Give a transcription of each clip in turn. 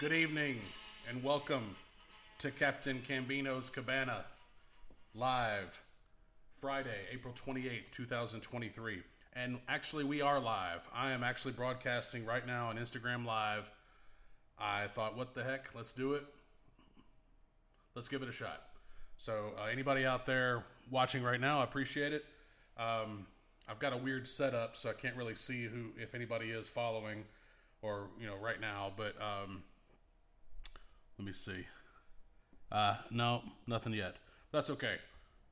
Good evening and welcome to Captain Cambino's Cabana live Friday, April 28th, 2023. And actually, we are live. I am actually broadcasting right now on Instagram Live. I thought, what the heck? Let's do it. Let's give it a shot. So, uh, anybody out there watching right now, I appreciate it. Um, I've got a weird setup, so I can't really see who, if anybody is following, or you know, right now. But um, let me see. Uh, no, nothing yet. That's okay.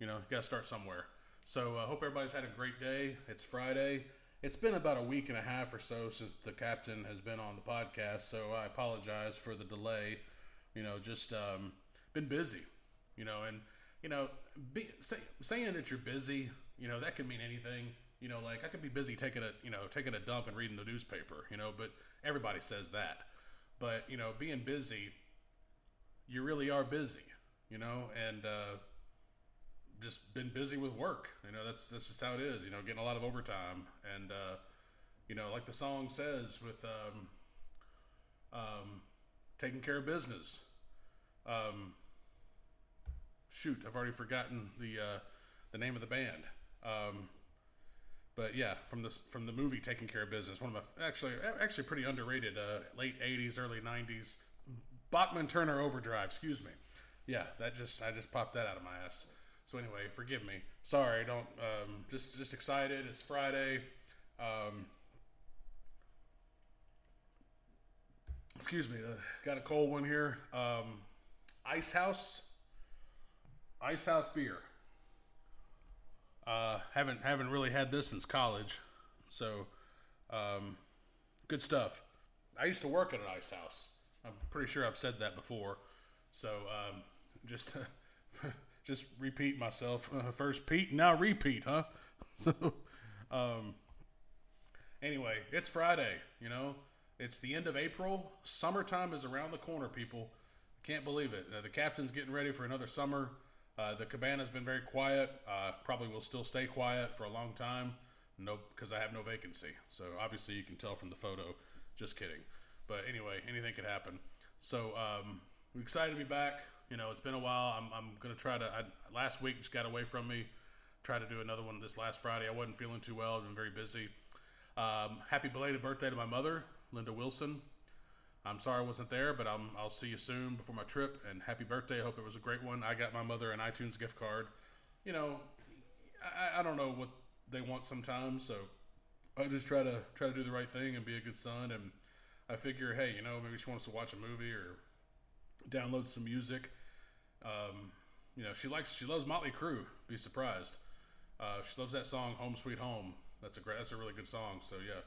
You know, you got to start somewhere. So, I uh, hope everybody's had a great day. It's Friday. It's been about a week and a half or so since the captain has been on the podcast, so I apologize for the delay. You know, just um, been busy. You know, and you know, be, say, saying that you're busy, you know, that can mean anything. You know, like I could be busy taking a, you know, taking a dump and reading the newspaper. You know, but everybody says that. But you know, being busy, you really are busy. You know, and uh, just been busy with work. You know, that's that's just how it is. You know, getting a lot of overtime, and uh, you know, like the song says, with um, um, taking care of business. Um, shoot, I've already forgotten the uh, the name of the band. Um, but yeah, from the from the movie Taking Care of Business, one of my actually actually pretty underrated uh, late '80s, early '90s. Bachman Turner Overdrive, excuse me. Yeah, that just I just popped that out of my ass. So anyway, forgive me. Sorry, don't. Um, just just excited. It's Friday. Um, excuse me. Uh, got a cold one here. Um, Ice House. Ice House beer. Uh, haven't haven't really had this since college, so um, good stuff. I used to work at an ice house. I'm pretty sure I've said that before. So um, just just repeat myself. Uh, first Pete, now repeat, huh? So, um, anyway, it's Friday. You know, it's the end of April. Summertime is around the corner, people. Can't believe it. Uh, the captain's getting ready for another summer. Uh, the cabana's been very quiet. Uh, probably will still stay quiet for a long time. No, because I have no vacancy. So obviously you can tell from the photo. Just kidding. But anyway, anything could happen. So um, we're excited to be back. You know, it's been a while. I'm, I'm going to try to. I, last week just got away from me. Try to do another one this last Friday. I wasn't feeling too well. I've been very busy. Um, happy belated birthday to my mother, Linda Wilson. I'm sorry I wasn't there, but I'm, I'll see you soon before my trip. And happy birthday. I hope it was a great one. I got my mother an iTunes gift card. You know, I, I don't know what they want sometimes, so I just try to try to do the right thing and be a good son. And I figure, hey, you know, maybe she wants to watch a movie or download some music. Um, you know, she likes she loves Motley Crue. Be surprised. Uh, she loves that song "Home Sweet Home." That's a great. That's a really good song. So yeah,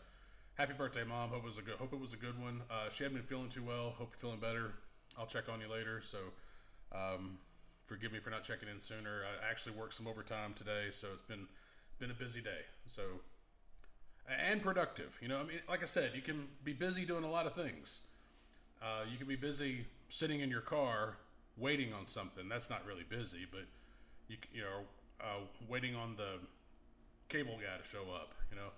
happy birthday, mom. Hope it was a good. Hope it was a good one. Uh, she hadn't been feeling too well. Hope you're feeling better. I'll check on you later. So, um, forgive me for not checking in sooner. I actually worked some overtime today, so it's been been a busy day. So, and productive. You know, I mean, like I said, you can be busy doing a lot of things. Uh, you can be busy sitting in your car waiting on something. That's not really busy, but you you know uh, waiting on the cable guy to show up. You know,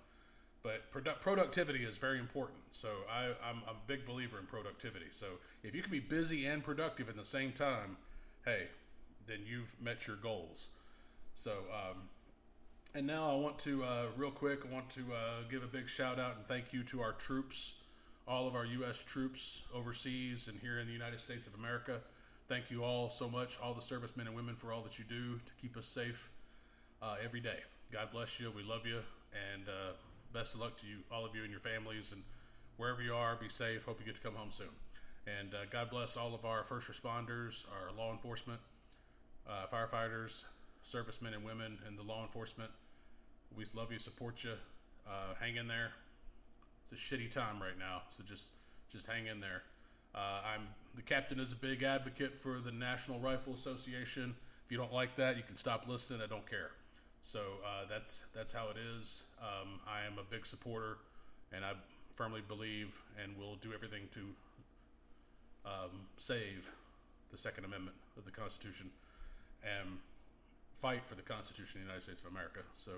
but produ- productivity is very important. So I, I'm a big believer in productivity. So if you can be busy and productive at the same time, hey, then you've met your goals. So. Um, and now I want to, uh, real quick, I want to uh, give a big shout out and thank you to our troops all of our U.S. troops overseas and here in the United States of America. Thank you all so much, all the servicemen and women, for all that you do to keep us safe uh, every day. God bless you. We love you. And uh, best of luck to you, all of you and your families. And wherever you are, be safe. Hope you get to come home soon. And uh, God bless all of our first responders, our law enforcement, uh, firefighters, servicemen and women, and the law enforcement. We love you, support you. Uh, hang in there it's a shitty time right now. So just just hang in there. Uh, I'm the captain is a big advocate for the National Rifle Association. If you don't like that, you can stop listening. I don't care. So uh, that's that's how it is. Um, I am a big supporter, and I firmly believe and will do everything to um, save the Second Amendment of the Constitution and fight for the Constitution of the United States of America. So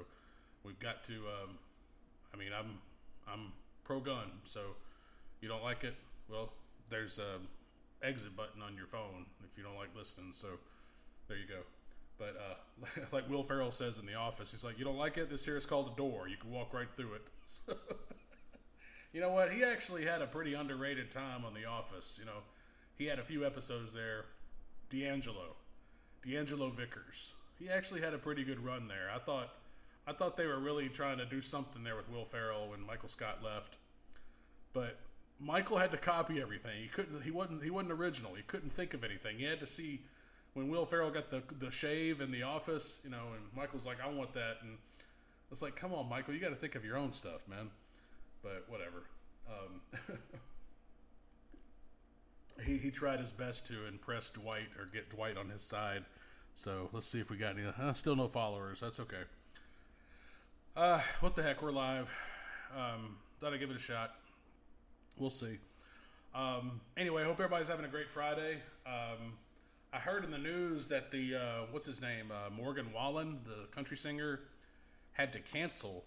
we've got to. Um, I mean, I'm I'm pro gun. So you don't like it? Well, there's a exit button on your phone if you don't like listening. So there you go. But uh, like Will Ferrell says in The Office, he's like, "You don't like it? This here is called a door. You can walk right through it." So, you know what? He actually had a pretty underrated time on The Office. You know, he had a few episodes there. D'Angelo, D'Angelo Vickers. He actually had a pretty good run there. I thought, I thought they were really trying to do something there with Will Ferrell when Michael Scott left. But Michael had to copy everything. He couldn't. He wasn't. He wasn't original. He couldn't think of anything. He had to see when Will Ferrell got the the shave in the office. You know, and Michael's like, "I want that," and it's like, "Come on, Michael. You got to think of your own stuff, man." But whatever. Um, he he tried his best to impress Dwight or get Dwight on his side. So let's see if we got any. Still no followers. That's okay. Uh, what the heck? We're live. Um, thought I'd give it a shot we'll see. Um, anyway, I hope everybody's having a great Friday. Um, I heard in the news that the uh, what's his name uh, Morgan Wallen, the country singer, had to cancel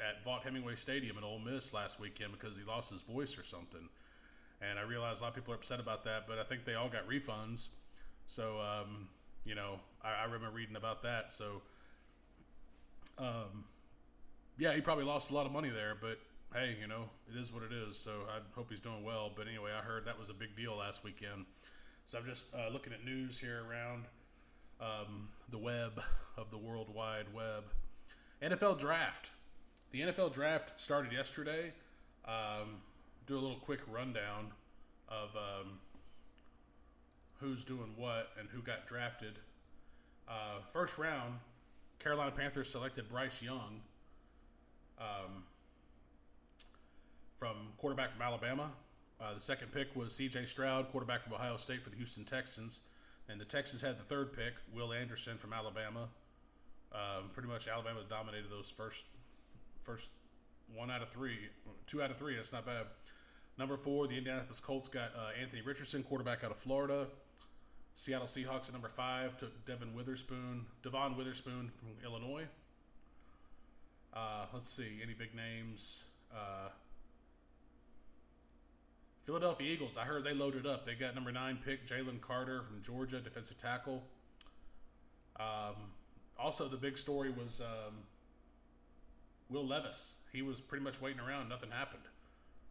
at Vaught Hemingway Stadium in Ole Miss last weekend because he lost his voice or something. And I realize a lot of people are upset about that, but I think they all got refunds. So um, you know, I, I, remember reading about that. So um, yeah, he probably lost a lot of money there, but hey, you know, it is what it is. So I hope he's doing well. But anyway, I heard that was a big deal last weekend. So I'm just uh, looking at news here around um, the web of the World Wide Web. NFL draft. The NFL draft started yesterday. Um, do a little quick rundown of um, who's doing what and who got drafted. Uh, first round, Carolina Panthers selected Bryce Young. Um, from quarterback from Alabama. Uh, the second pick was C.J. Stroud, quarterback from Ohio State for the Houston Texans, and the Texans had the third pick, Will Anderson from Alabama. Um, pretty much Alabama dominated those first first one out of three, two out of three. That's not bad. Number four, the Indianapolis Colts got uh, Anthony Richardson, quarterback out of Florida. Seattle Seahawks at number five took Devin Witherspoon, Devon Witherspoon from Illinois. Uh, let's see, any big names? Uh, Philadelphia Eagles, I heard they loaded up. They got number nine pick Jalen Carter from Georgia, defensive tackle. Um, also, the big story was um, Will Levis. He was pretty much waiting around. Nothing happened.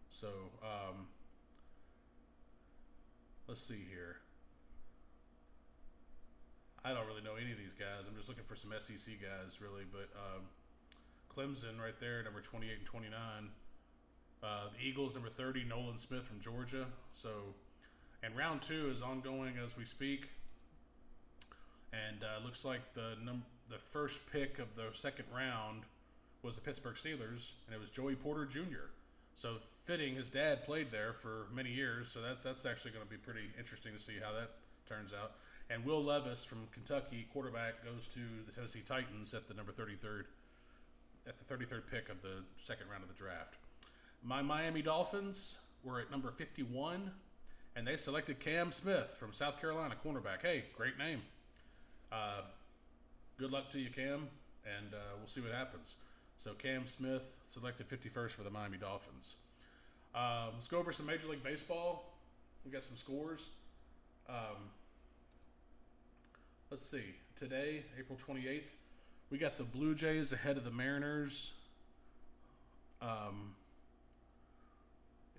So um, let's see here. I don't really know any of these guys. I'm just looking for some SEC guys, really. But um, Clemson, right there, number 28 and 29. Uh, the Eagles, number 30, Nolan Smith from Georgia. So, and round two is ongoing as we speak. And uh, looks like the num- the first pick of the second round was the Pittsburgh Steelers, and it was Joey Porter Jr. So fitting, his dad played there for many years, so that's that's actually going to be pretty interesting to see how that turns out. And Will Levis from Kentucky, quarterback, goes to the Tennessee Titans at the number 33rd, at the 33rd pick of the second round of the draft. My Miami Dolphins were at number 51, and they selected Cam Smith from South Carolina, cornerback. Hey, great name. Uh, good luck to you, Cam, and uh, we'll see what happens. So Cam Smith selected 51st for the Miami Dolphins. Um, let's go over some Major League Baseball. We got some scores. Um, let's see. Today, April 28th, we got the Blue Jays ahead of the Mariners. Um,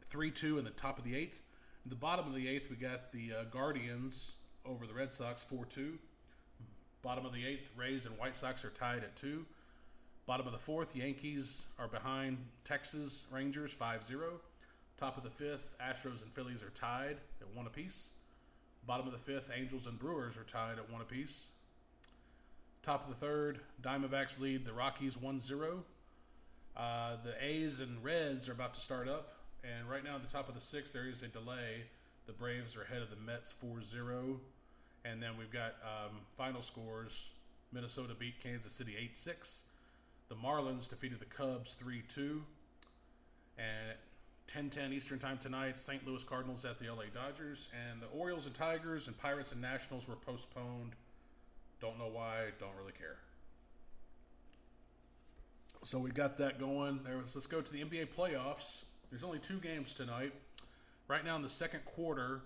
3 2 in the top of the eighth. In the bottom of the eighth, we got the uh, Guardians over the Red Sox 4 2. Bottom of the eighth, Rays and White Sox are tied at 2. Bottom of the fourth, Yankees are behind Texas Rangers 5 0. Top of the fifth, Astros and Phillies are tied at 1 apiece. Bottom of the fifth, Angels and Brewers are tied at 1 apiece. Top of the third, Diamondbacks lead the Rockies 1 0. Uh, the A's and Reds are about to start up. And right now, at the top of the sixth, there is a delay. The Braves are ahead of the Mets 4 0. And then we've got um, final scores Minnesota beat Kansas City 8 6. The Marlins defeated the Cubs 3 2. And 10 10 Eastern Time tonight, St. Louis Cardinals at the LA Dodgers. And the Orioles and Tigers and Pirates and Nationals were postponed. Don't know why, don't really care. So we got that going. There was, let's go to the NBA playoffs. There's only two games tonight. right now in the second quarter,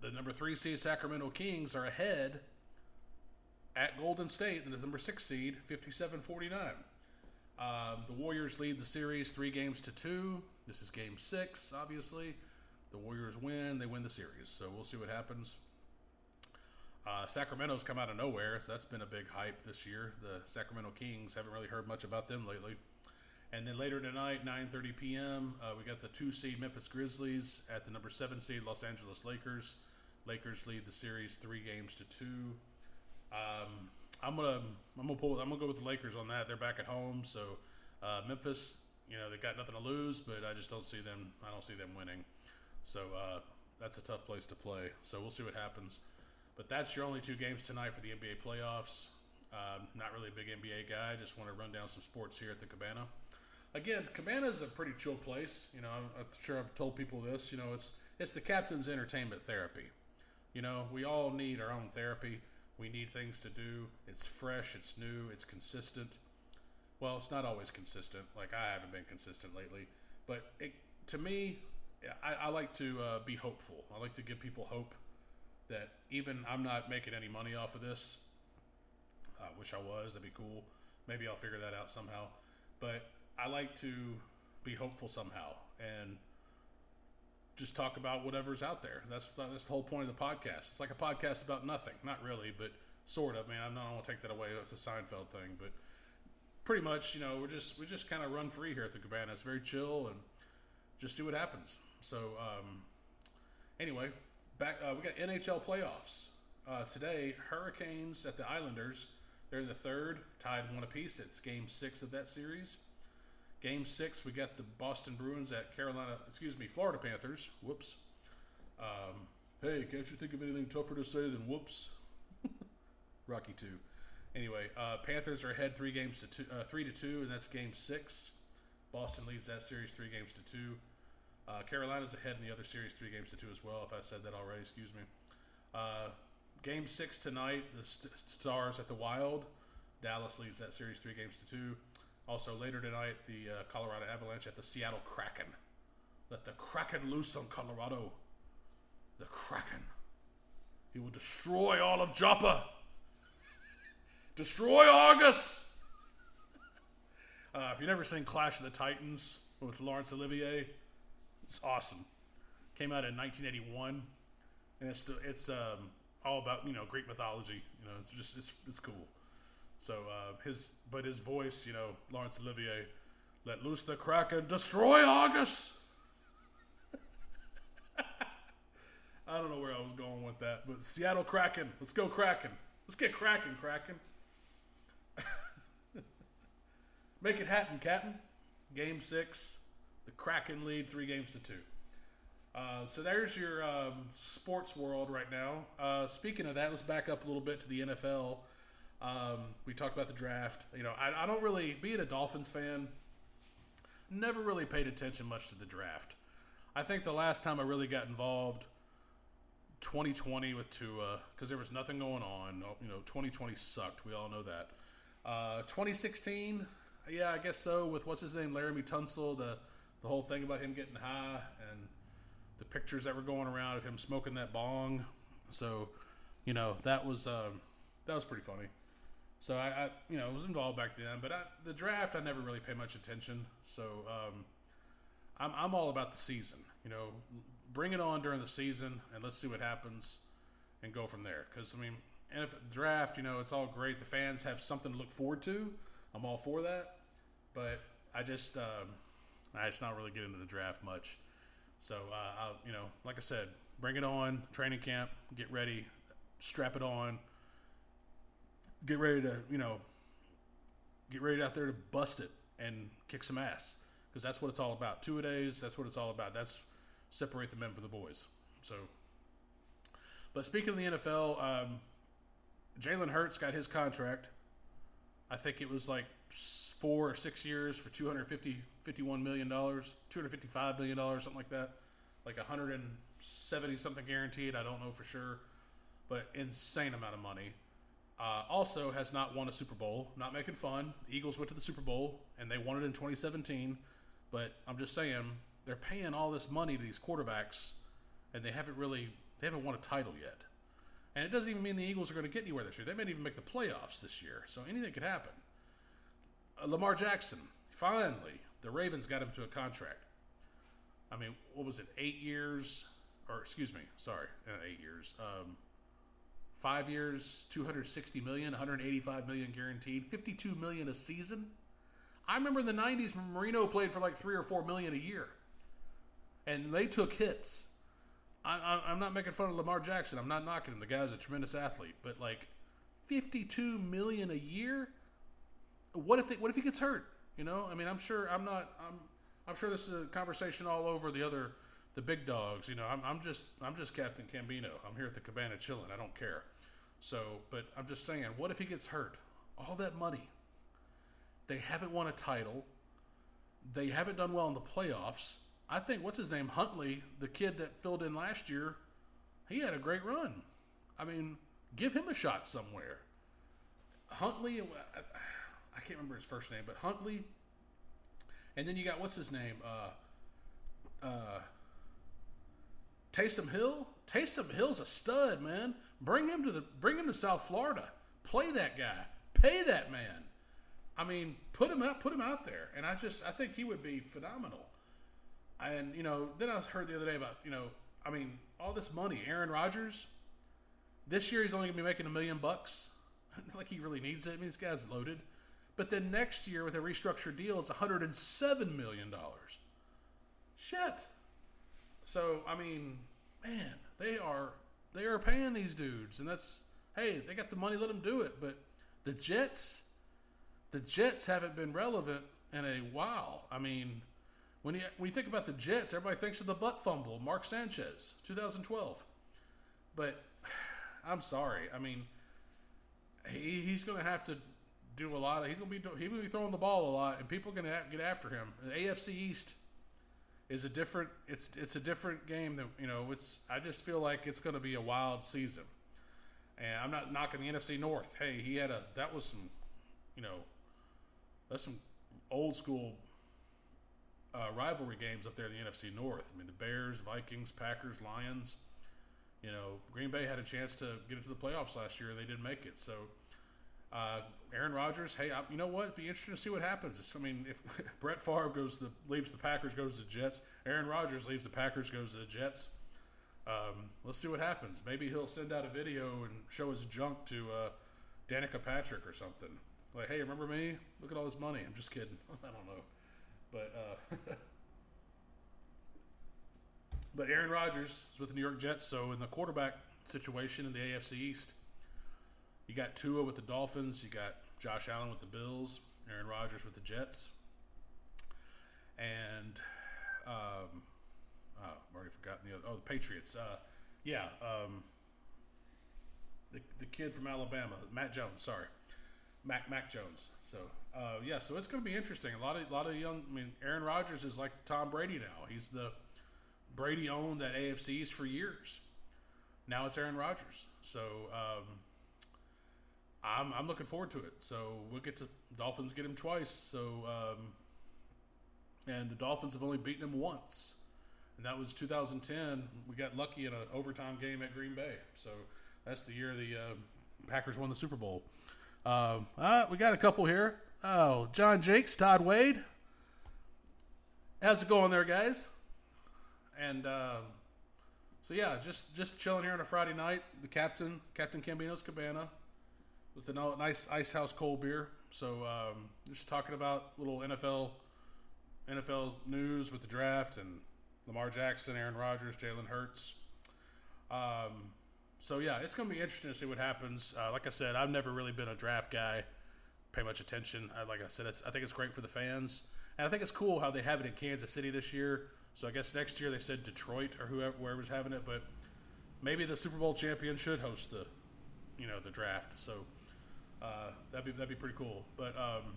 the number three seed Sacramento Kings are ahead at Golden State, the number six seed, 57 49. Um, the Warriors lead the series three games to two. This is game six, obviously. The Warriors win, they win the series. So we'll see what happens. Uh, Sacramento's come out of nowhere, so that's been a big hype this year. The Sacramento Kings haven't really heard much about them lately. And then later tonight, 9:30 p.m., uh, we got the two seed Memphis Grizzlies at the number seven seed Los Angeles Lakers. Lakers lead the series three games to two. Um, I'm gonna I'm gonna pull I'm gonna go with the Lakers on that. They're back at home, so uh, Memphis, you know, they got nothing to lose, but I just don't see them. I don't see them winning. So uh, that's a tough place to play. So we'll see what happens. But that's your only two games tonight for the NBA playoffs. Um, not really a big NBA guy. Just want to run down some sports here at the Cabana. Again, Cabana is a pretty chill place. You know, I'm, I'm sure I've told people this. You know, it's it's the captain's entertainment therapy. You know, we all need our own therapy. We need things to do. It's fresh. It's new. It's consistent. Well, it's not always consistent. Like I haven't been consistent lately, but it, to me, I, I like to uh, be hopeful. I like to give people hope that even I'm not making any money off of this. I wish I was. That'd be cool. Maybe I'll figure that out somehow. But I like to be hopeful somehow and just talk about whatever's out there. That's that's the whole point of the podcast. It's like a podcast about nothing, not really, but sort of. Man, I'm not. to take that away. It's a Seinfeld thing, but pretty much, you know, we're just we just kind of run free here at the Cabana. It's very chill and just see what happens. So um, anyway, back uh, we got NHL playoffs uh, today. Hurricanes at the Islanders. They're in the third, tied one apiece. It's Game Six of that series. Game Six, we got the Boston Bruins at Carolina. Excuse me, Florida Panthers. Whoops. Um, hey, can't you think of anything tougher to say than whoops? Rocky Two. Anyway, uh, Panthers are ahead three games to two, uh, three to two, and that's Game Six. Boston leads that series three games to two. Uh, Carolina's ahead in the other series, three games to two as well. If I said that already, excuse me. Uh, game six tonight, the St- Stars at the Wild. Dallas leads that series three games to two. Also later tonight, the uh, Colorado Avalanche at the Seattle Kraken. Let the Kraken loose on Colorado. The Kraken. He will destroy all of Joppa. Destroy Argus. Uh, if you've never seen Clash of the Titans with Laurence Olivier, it's awesome. Came out in 1981, and it's it's um, all about you know Greek mythology. You know, it's just it's it's cool. So uh, his but his voice, you know, Laurence Olivier, let loose the kraken, destroy Argus. I don't know where I was going with that, but Seattle Kraken, let's go Kraken, let's get Kraken, Kraken. Make it happen, Captain. Game six. The Kraken lead three games to two. Uh, so there's your um, sports world right now. Uh, speaking of that, let's back up a little bit to the NFL. Um, we talked about the draft. You know, I, I, don't really, being a Dolphins fan, never really paid attention much to the draft. I think the last time I really got involved, 2020 with Tua, because there was nothing going on. You know, 2020 sucked. We all know that. Uh, 2016, yeah, I guess so. With what's his name, Laremy Tunsil, the the whole thing about him getting high and the pictures that were going around of him smoking that bong. So, you know, that was um, that was pretty funny. So I, I, you know, was involved back then, but I, the draft I never really pay much attention. So um, I'm I'm all about the season. You know, bring it on during the season and let's see what happens and go from there. Because I mean, and if draft, you know, it's all great. The fans have something to look forward to. I'm all for that, but I just um, I just not really get into the draft much. So, uh, I'll, you know, like I said, bring it on, training camp, get ready, strap it on, get ready to, you know, get ready out there to bust it and kick some ass because that's what it's all about. Two a days, that's what it's all about. That's separate the men from the boys. So, but speaking of the NFL, um, Jalen Hurts got his contract. I think it was like four or six years for 250 51 million dollars 255 million dollars something like that like 170 something guaranteed i don't know for sure but insane amount of money uh, also has not won a super bowl not making fun the eagles went to the super bowl and they won it in 2017 but i'm just saying they're paying all this money to these quarterbacks, and they haven't really they haven't won a title yet. And it doesn't even mean the Eagles are going to get anywhere this year. They may even make the playoffs this year. So anything could happen. Uh, Lamar Jackson, finally, the Ravens got him to a contract. I mean, what was it? Eight years, or excuse me, sorry, not eight years. Um, five years, 260 million, 185 million guaranteed, 52 million a season. I remember in the 90s when Marino played for like three or four million a year. And they took hits. I, am not making fun of Lamar Jackson. I'm not knocking him. The guy's a tremendous athlete. But like 52 million a year? What if they, what if he gets hurt? You know, I mean, I'm sure I'm not. I'm I'm sure this is a conversation all over the other the big dogs. You know, I'm, I'm just I'm just Captain Cambino. I'm here at the cabana chilling. I don't care. So, but I'm just saying, what if he gets hurt? All that money. They haven't won a title. They haven't done well in the playoffs. I think what's his name Huntley, the kid that filled in last year, he had a great run. I mean, give him a shot somewhere. Huntley, I can't remember his first name, but Huntley, and then you got what's his name, uh, uh, Taysom Hill. Taysom Hill's a stud, man. Bring him to the bring him to South Florida. Play that guy. Pay that man. I mean, put him out, put him out there, and I just I think he would be phenomenal. And you know, then I heard the other day about you know, I mean, all this money. Aaron Rodgers, this year he's only gonna be making a million bucks. like he really needs it. I mean, this guy's loaded. But then next year with a restructured deal, it's 107 million dollars. Shit. So I mean, man, they are they are paying these dudes, and that's hey, they got the money, let them do it. But the Jets, the Jets haven't been relevant in a while. I mean, when you when you think about the Jets, everybody thinks of the butt fumble, Mark Sanchez, 2012. But I'm sorry. I mean, he, he's going to have to do a lot of. He's to be he's to be throwing the ball a lot, and people are to get after him. The AFC East is a different. It's it's a different game than you know. It's I just feel like it's to be a wild season, and I'm not knocking the NFC North. Hey, he had a that was some, you know, that's some old school uh, rivalry games up there in the NFC North. I mean, the Bears, Vikings, Packers, Lions. You know, Green Bay had a chance to get into the playoffs last year. They didn't make it. So, uh, Aaron Rodgers, hey, I, you know what? It'd be interesting to see what happens. It's, I mean, if Brett Favre goes to leaves the Packers, goes to the Jets. Aaron Rodgers leaves the Packers, goes to the Jets. Um, let's see what happens. Maybe he'll send out a video and show his junk to uh, Danica Patrick or something. Like, hey, remember me? Look at all this money. I'm just kidding. I don't know. But uh, but Aaron Rodgers is with the New York Jets, so in the quarterback situation in the AFC East, you got Tua with the Dolphins, you got Josh Allen with the Bills, Aaron Rodgers with the Jets, and um, oh, I've already forgotten the other. Oh, the Patriots. Uh, yeah, um, the the kid from Alabama, Matt Jones. Sorry, Mac Mac Jones. So uh, yeah, so it's going to be interesting. A lot of a lot of young. I mean, Aaron Rodgers is like Tom Brady now. He's the Brady owned that AFCs for years. Now it's Aaron Rodgers. So um, I'm I'm looking forward to it. So we'll get to Dolphins get him twice. So um, and the Dolphins have only beaten him once, and that was 2010. We got lucky in an overtime game at Green Bay. So that's the year the uh, Packers won the Super Bowl. Uh, uh, we got a couple here. Oh, John Jakes, Todd Wade. How's it going there, guys? And uh, so yeah, just just chilling here on a Friday night. The captain, Captain Cambino's Cabana, with a nice ice house cold beer. So um, just talking about little NFL NFL news with the draft and Lamar Jackson, Aaron Rodgers, Jalen Hurts. Um, so yeah, it's going to be interesting to see what happens. Uh, like I said, I've never really been a draft guy, pay much attention. I, like I said, I think it's great for the fans, and I think it's cool how they have it in Kansas City this year. So I guess next year they said Detroit or whoever wherever's having it, but maybe the Super Bowl champion should host the, you know, the draft. So uh, that'd be that'd be pretty cool. But um,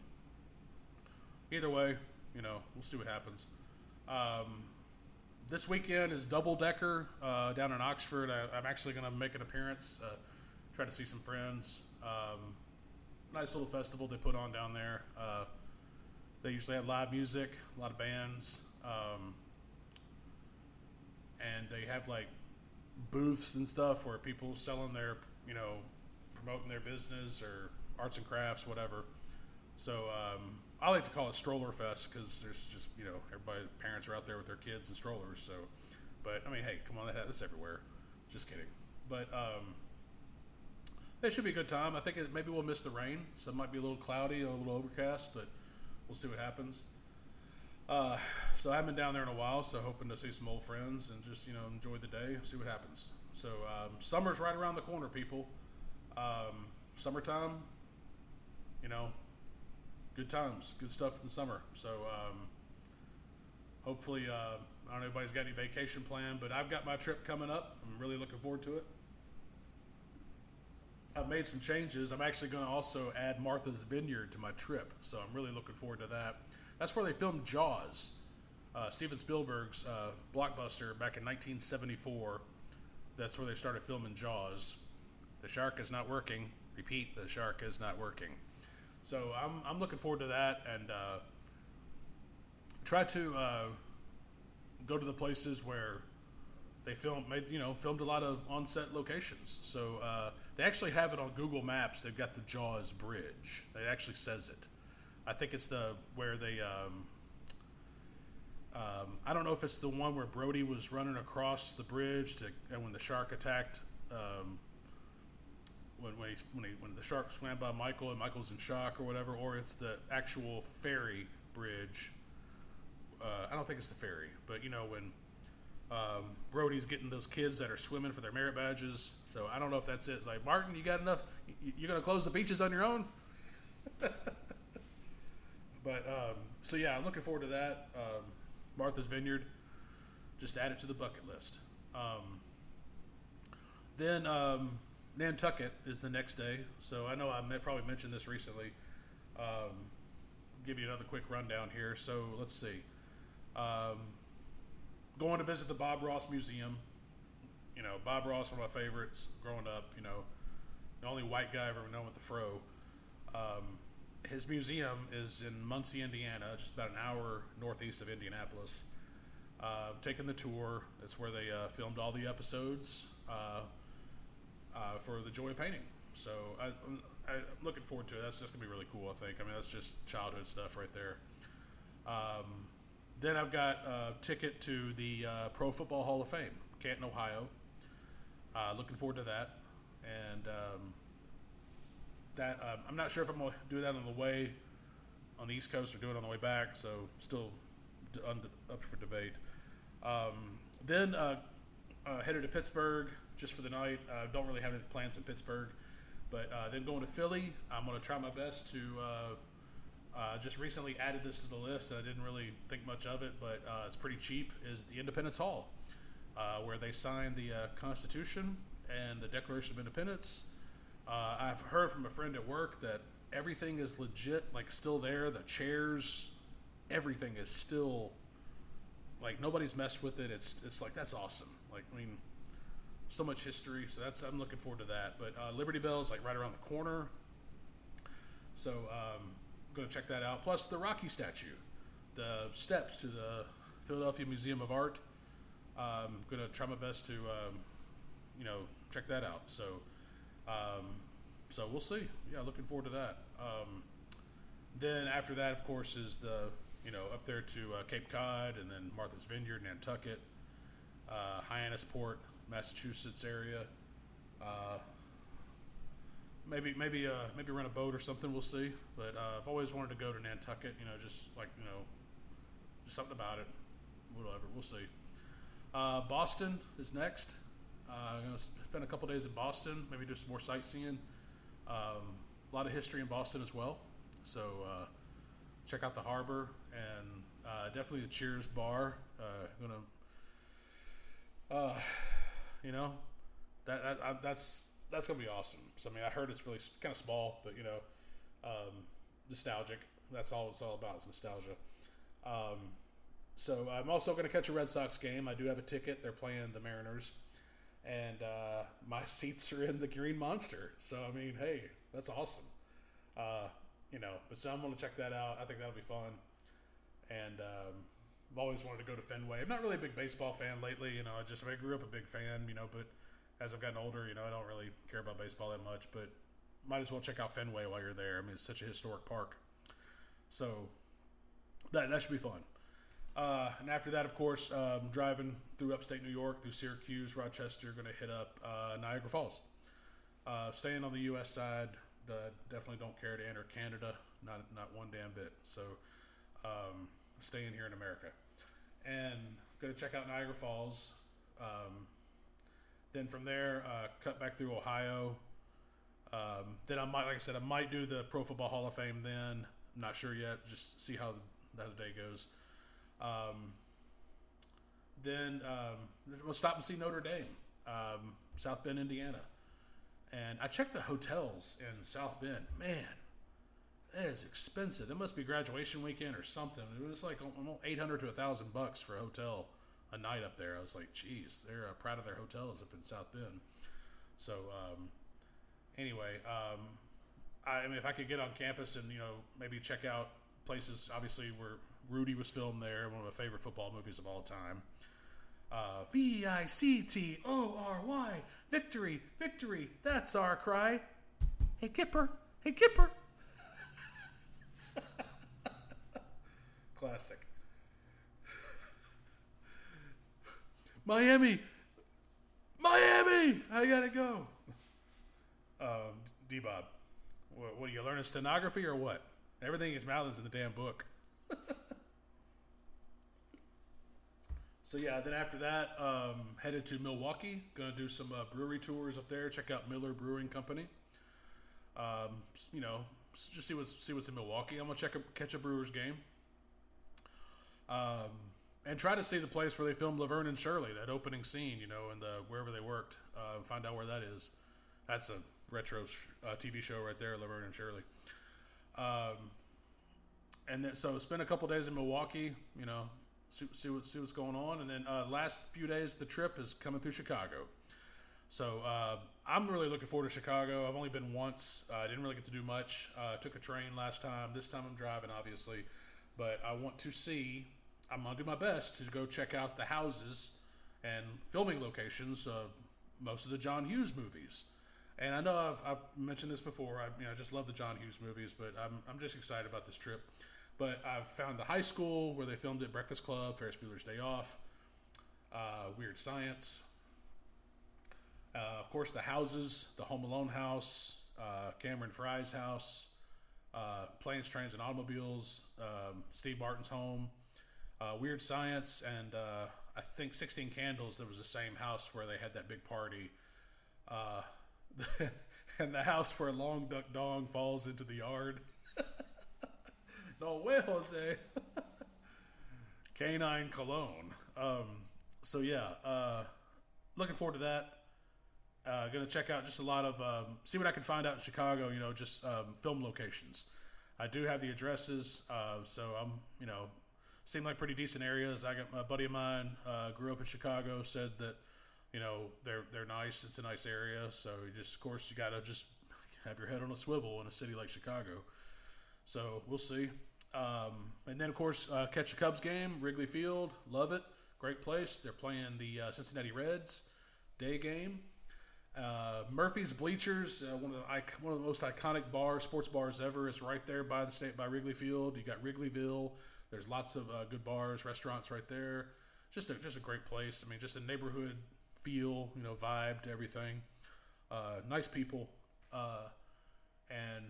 either way, you know, we'll see what happens. Um, this weekend is double decker uh, down in Oxford. I, am actually going to make an appearance, uh, try to see some friends. Um, nice little festival they put on down there. Uh, they usually have live music, a lot of bands. Um, and they have like booths and stuff where people selling their, you know, promoting their business or arts and crafts, whatever. So um, I like to call it stroller fest because there's just you know everybody parents are out there with their kids and strollers. So, but I mean, hey, come on, that that's everywhere. Just kidding. But um, it should be a good time. I think it, maybe we'll miss the rain, so it might be a little cloudy, a little overcast, but we'll see what happens. Uh, so I haven't been down there in a while, so hoping to see some old friends and just you know enjoy the day, see what happens. So um, summer's right around the corner, people. Um, summertime, you know, good times, good stuff in the summer. So um, hopefully, uh, I don't know anybody's got any vacation plan, but I've got my trip coming up. I'm really looking forward to it. I've made some changes. I'm actually going to also add Martha's Vineyard to my trip, so I'm really looking forward to that. That's where they filmed Jaws, uh, Steven Spielberg's uh, blockbuster back in 1974. That's where they started filming Jaws. The shark is not working. Repeat, the shark is not working. So I'm, I'm looking forward to that and uh, try to uh, go to the places where they filmed, made you know, filmed a lot of on-set locations. So uh, they actually have it on Google Maps. They've got the Jaws Bridge. It actually says it. I think it's the where they. Um, um, I don't know if it's the one where Brody was running across the bridge to, and when the shark attacked. Um, when when, he, when, he, when the shark swam by Michael and Michael's in shock or whatever, or it's the actual ferry bridge. Uh, I don't think it's the ferry, but you know when um, Brody's getting those kids that are swimming for their merit badges. So I don't know if that's it. It's like Martin, you got enough? You, are going to close the beaches on your own? but um, so yeah, I'm looking forward to that. Um, Martha's Vineyard, just add it to the bucket list. Um, then um, Nantucket is the next day. So I know I probably mentioned this recently. Um, give you another quick rundown here. So let's see. Um, going to visit the Bob Ross Museum. You know, Bob Ross, one of my favorites growing up. You know, the only white guy I've ever known with a fro. Um, his museum is in Muncie, Indiana, just about an hour northeast of Indianapolis. Uh, taking the tour. That's where they uh, filmed all the episodes uh, uh for the Joy of Painting. So I, am looking forward to it. That's just gonna be really cool. I think. I mean, that's just childhood stuff right there. Um, then I've got a ticket to the uh, Pro Football Hall of Fame, Canton, Ohio. Uh, looking forward to that, and um, that uh, I'm not sure if I'm gonna do that on the way on the East Coast or do it on the way back. So still d- up for debate. Um, then uh, uh, headed to Pittsburgh just for the night. Uh, don't really have any plans in Pittsburgh, but then going to Philly. I'm gonna try my best to uh, just recently added this to the list. I didn't really think much of it, but uh, it's pretty cheap. Is the Independence Hall, uh, where they signed the uh, Constitution and the Declaration of Independence. Uh, I've heard from a friend at work that everything is legit, like still there. The chairs, everything is still like nobody's messed with it. It's it's like that's awesome. Like I mean, so much history. So that's I'm looking forward to that. But uh, Liberty Bell is like right around the corner. So um, going to check that out. Plus the Rocky statue, the steps to the Philadelphia Museum of Art. I'm um, going to try my best to, um, you know, check that out. So, um, so we'll see. Yeah, looking forward to that. Um, then after that, of course, is the you know up there to uh, Cape Cod, and then Martha's Vineyard, Nantucket, uh, Hyannisport, Massachusetts area. Uh, maybe maybe uh, maybe rent a boat or something. We'll see. But uh, I've always wanted to go to Nantucket. You know, just like you know, just something about it. Whatever. We'll see. Uh, Boston is next. Uh, I'm gonna spend a couple days in Boston. Maybe do some more sightseeing. Um, a lot of history in Boston as well. So uh, check out the harbor and uh, definitely the Cheers bar. gonna, you know, that, that that's that's gonna be awesome. So I mean, I heard it's really kind of small, but you know, um, nostalgic. That's all it's all about is nostalgia. Um, so I'm also to catch a Red Sox game. I do have a ticket. They're playing the Mariners, and uh, my seats are in the Green Monster. So I mean, hey, that's awesome. Uh, you know, but so I'm to check that out. I think that'll be fun. And um, I've always wanted to go to Fenway. I'm not really a big baseball fan lately. You know, I just I grew up a big fan. You know, but as I've gotten older, you know, I don't really care about baseball that much. But might as well check out Fenway while you're there. I mean, it's such a historic park. So that that should be fun. Uh, and after that, of course, um, driving through upstate New York, through Syracuse, Rochester, going to hit up uh, Niagara Falls. Uh, staying on the U.S. side, definitely don't care to enter Canada, not not one damn bit. So, um, staying here in America, and going to check out Niagara Falls. Um, then from there, uh, cut back through Ohio. Um, then I might, like I said, I might do the Pro Football Hall of Fame. Then I'm not sure yet. Just see how the, how the day goes. Um, then um, we'll stop and see Notre Dame, um, South Bend, Indiana. And I checked the hotels in South Bend. Man, that is expensive. It must be graduation weekend or something. It was like 800 to 1,000 bucks for a hotel a night up there. I was like, geez, they're uh, proud of their hotels up in South Bend. So, um, anyway, um, I, I mean, if I could get on campus and, you know, maybe check out places, obviously, where Rudy was filmed there, one of my favorite football movies of all time. Uh, v I C T O R Y, victory, victory, that's our cry. Hey, Kipper, hey, Kipper. Classic. Miami, Miami, I gotta go. Um, D Bob, what, what are you learning stenography or what? Everything is mouths in the damn book. so yeah, then after that, um, headed to Milwaukee. To do some uh, brewery tours up there. Check out Miller Brewing Company. Um, you know, just see what's see what's in Milwaukee. I'm gonna check a, catch a Brewers game. Um, and try to see the place where they filmed Laverne and Shirley, that opening scene, you know, and the wherever they worked. Uh, find out where that is. That's a retro sh- uh, TV show right there, Laverne and Shirley. Um, and then so spend a couple days in Milwaukee, you know, see, see what see what's going on, and then uh, last few days the trip is coming through Chicago. So uh, I'm really looking forward to Chicago. I've only been once. I uh, didn't really get to do much. Uh, took a train last time. This time I'm driving, obviously, but I want to see. I'm gonna do my best to go check out the houses and filming locations of most of the John Hughes movies. And I know I've, I've mentioned this before. I you know just love the John Hughes movies, but I'm I'm just excited about this trip. But I've found the high school where they filmed it, Breakfast Club, Ferris Bueller's Day Off, uh, Weird Science. Uh, of course, the houses, the Home Alone house, uh, Cameron Fry's house, uh, Planes, Trains, and Automobiles, um, Steve Martin's home, uh, Weird Science, and uh, I think 16 Candles. There was the same house where they had that big party. and the house where Long Duck Dong falls into the yard. no way, Jose. Canine Cologne. Um, so yeah, uh, looking forward to that. Uh, gonna check out just a lot of um, see what I can find out in Chicago. You know, just um, film locations. I do have the addresses, uh, so I'm you know seem like pretty decent areas. I got a buddy of mine uh, grew up in Chicago. Said that you know they're they're nice. It's a nice area. So just of course you got to just have your head on a swivel in a city like Chicago. So we'll see. Um, and then, of course, uh, catch a Cubs game, Wrigley Field. Love it. Great place. They're playing the uh, Cincinnati Reds day game. Uh, Murphy's Bleachers, uh, one of the one of the most iconic bars, sports bars ever, is right there by the state by Wrigley Field. You got Wrigleyville. There's lots of uh, good bars, restaurants right there. Just a just a great place. I mean, just a neighborhood feel, you know, vibe to everything. Uh, nice people, and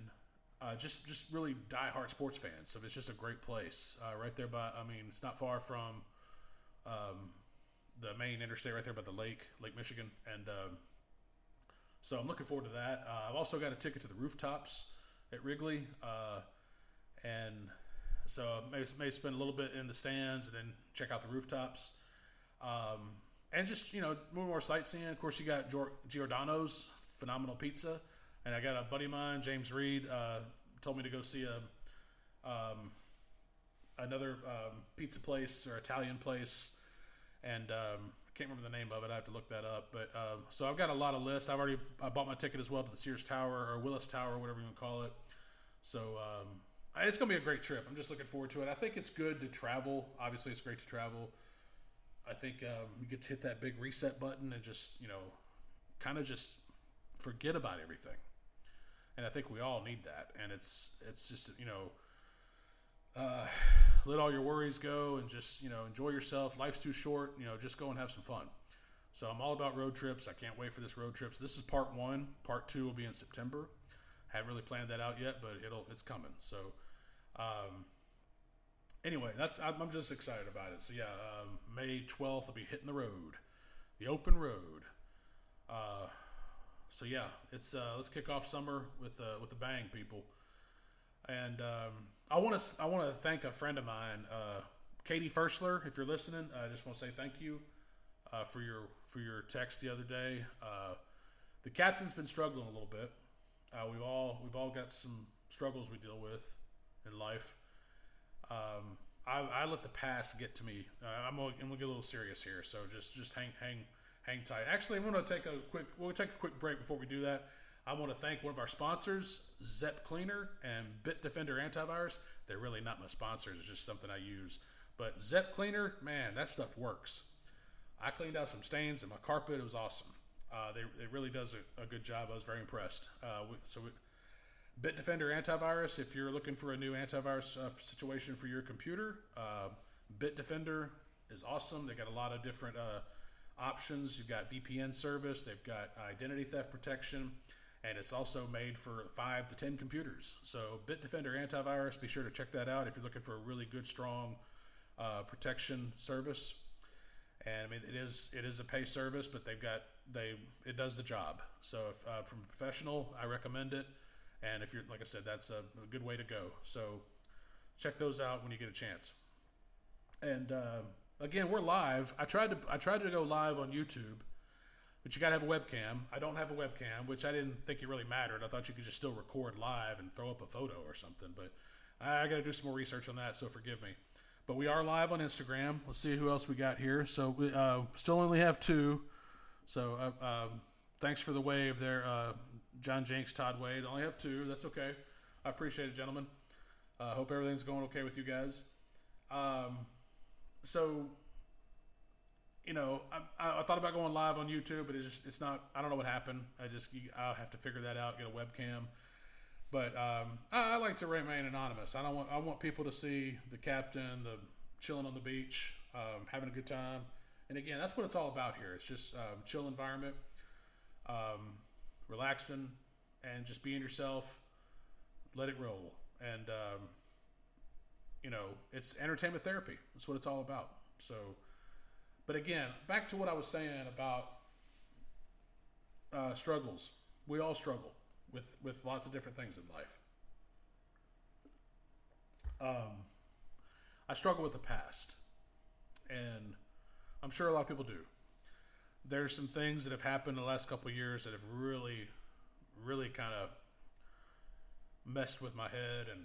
uh, just just really die-hard sports fans. So it's just a great place uh, right there by. I mean, it's not far from um, the main interstate right there by the lake, Lake Michigan, and um, so I'm looking forward to that. Uh, I've also got a ticket to the rooftops at Wrigley, uh, and so maybe may spend a little bit in the stands and then check out the rooftops. Um, and just you know more and more sightseeing. Of course, you got Giordano's phenomenal pizza. And I got a buddy of mine, James Reed, uh, told me to go see a um, another um, pizza place or Italian place, and um, I can't remember the name of it. I have to look that up. But um, so I've got a lot of lists. I've already I bought my ticket as well to the Sears Tower or Willis Tower, whatever you want to call it. So um, it's gonna be a great trip. I'm just looking forward to it. I think it's good to travel. Obviously, it's great to travel. I think um, you get to hit that big reset button and just you know, kind of just forget about everything. And I think we all need that. And it's it's just you know, uh, let all your worries go and just you know enjoy yourself. Life's too short. You know, just go and have some fun. So I'm all about road trips. I can't wait for this road trip. So this is part one. Part two will be in September. I haven't really planned that out yet, but it'll it's coming. So um, anyway, that's I'm, I'm just excited about it. So yeah, um, May 12th I'll be hitting the road, the open road. Uh, so yeah, it's uh, let's kick off summer with uh, with a bang, people. And um, I want to I want to thank a friend of mine, uh, Katie Firstler. If you're listening, I just want to say thank you uh, for your for your text the other day. Uh, the captain's been struggling a little bit. We've all we've all got some struggles we deal with in life. Um, I, I, let the past get to me. Uh, I'm, gonna, I'm gonna get a little serious here, so just just hang hang hang tight. Actually, I'm gonna take a quick we'll take a quick break before we do that. I want to thank one of our sponsors, Zep Cleaner and Bitdefender Antivirus. They're really not my sponsors; it's just something I use. But Zep Cleaner, man, that stuff works. I cleaned out some stains in my carpet. It was awesome. Uh, they, it really does a, a, good job. I was very impressed. Uh, we, so, we, Bitdefender Antivirus, if you're looking for a new antivirus uh, situation for your computer, uh, Bitdefender is awesome. They got a lot of different uh, options. You've got VPN service, they've got identity theft protection, and it's also made for five to ten computers. So, Bitdefender Antivirus, be sure to check that out if you're looking for a really good, strong uh, protection service and I mean it is it is a pay service, but they've got they it does the job. So if uh, from a professional, I recommend it. And if you're like I said, that's a, a good way to go. So check those out when you get a chance. And uh, again, we're live. I tried to I tried to go live on YouTube, but you got to have a webcam. I don't have a webcam, which I didn't think it really mattered. I thought you could just still record live and throw up a photo or something. But I, I got to do some more research on that. So forgive me. But we are live on Instagram. Let's see who else we got here. So we uh, still only have two. So uh, uh, thanks for the wave there, uh, John Jenks, Todd Wade. I only have two. That's okay. I appreciate it, gentlemen. Uh, hope everything's going okay with you guys. Um, so you know, I, I, thought about going live on YouTube, but it's just it's not. I don't know what happened. I just I'll have to figure that out. Get a webcam. But um, I, I, like to remain anonymous. I don't want I want people to see the captain, the chilling on the beach, um, having a good time. And again, that's what it's all about here. It's just um, chill environment, um, relaxing, and just being yourself. Let it roll, and um, you know it's entertainment therapy. That's what it's all about. So, but again, back to what I was saying about uh, struggles. We all struggle with with lots of different things in life. Um, I struggle with the past, and I'm sure a lot of people do. There's some things that have happened in the last couple years that have really, really kind of messed with my head, and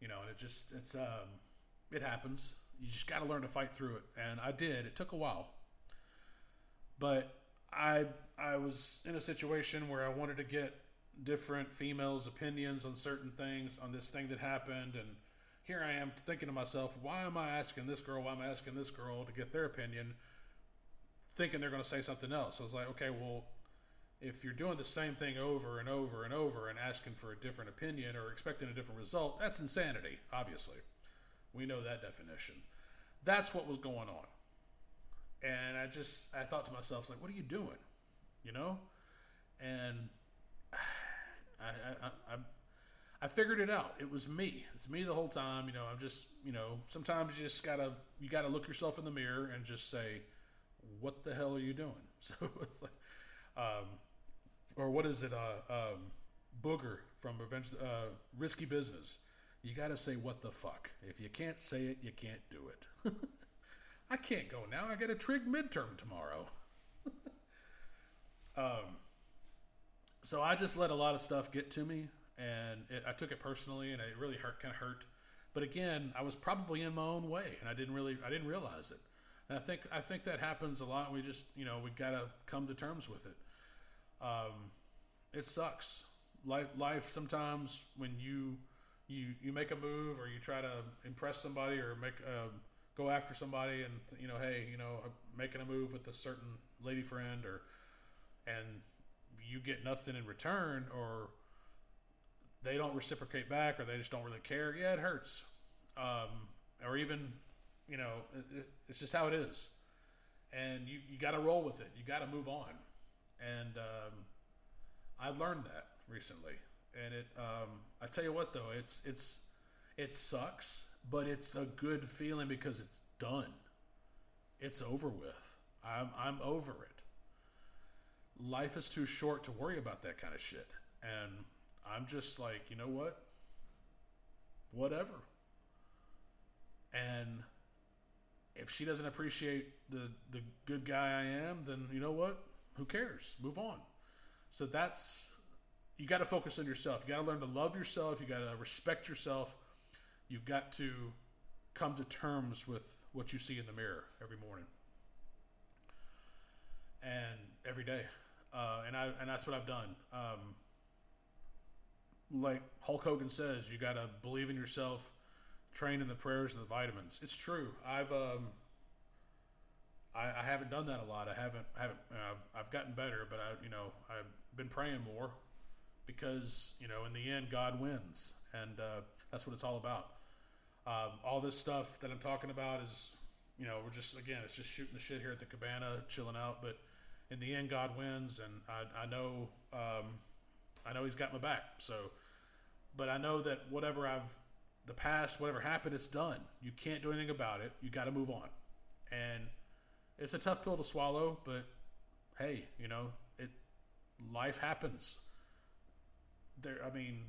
you know, and it just it's um, it happens. You just got to learn to fight through it, and I did. It took a while, but I I was in a situation where I wanted to get different females' opinions on certain things on this thing that happened, and here I am thinking to myself, why am I asking this girl? Why am I asking this girl to get their opinion? Thinking they're going to say something else. So I was like, okay, well, if you're doing the same thing over and over and over and asking for a different opinion or expecting a different result, that's insanity, obviously. We know that definition. That's what was going on and I just I thought to myself like, what are you doing? You know, and I I, I I figured it out. It was me. It's me the whole time. You know, I'm just you know sometimes you just gotta you gotta look yourself in the mirror and just say, what the hell are you doing? So it's like, um, or what is it? Uh, um, Booger from Revenge, uh, Risky Business. You got to say what the fuck. If you can't say it, you can't do it. I can't go now. I got a trig midterm tomorrow. um, so I just let a lot of stuff get to me, and it, I took it personally, and it really hurt, kind of hurt. But again, I was probably in my own way, and I didn't really, I didn't realize it. And I think, I think that happens a lot. We just, you know, we got to come to terms with it. Um, it sucks. Life, life sometimes when you you you make a move or you try to impress somebody or make uh, go after somebody and you know hey you know I'm making a move with a certain lady friend or and you get nothing in return or they don't reciprocate back or they just don't really care yeah it hurts um, or even you know it's just how it is. And you, you got to roll with it. You got to move on. And um, i've learned that recently. And it um, I tell you what though it's it's it sucks but it's a good feeling because it's done. It's over with. I'm I'm over it. Life is too short to worry about that kind of shit. And I'm just like you know what? Whatever. And if she doesn't appreciate the the good guy I am then you know what who cares move on so that's you got to focus on yourself. You got to learn to love yourself. You got to respect yourself. You've got to come to terms with what you see in the mirror every morning and every day. Uh, and I and that's what I've done. Um, like Hulk Hogan says, you got to believe in yourself, train in the prayers and the vitamins. It's true. I've um, I, I haven't done that a lot. I haven't haven't. Uh, I've, I've gotten better, but I you know I've been praying more because you know in the end God wins, and uh, that's what it's all about. Um, all this stuff that I'm talking about is, you know, we're just again, it's just shooting the shit here at the cabana, chilling out. But in the end, God wins, and I, I know, um, I know He's got my back. So, but I know that whatever I've, the past, whatever happened, it's done. You can't do anything about it. You got to move on, and it's a tough pill to swallow. But hey, you know, it, life happens there. I mean,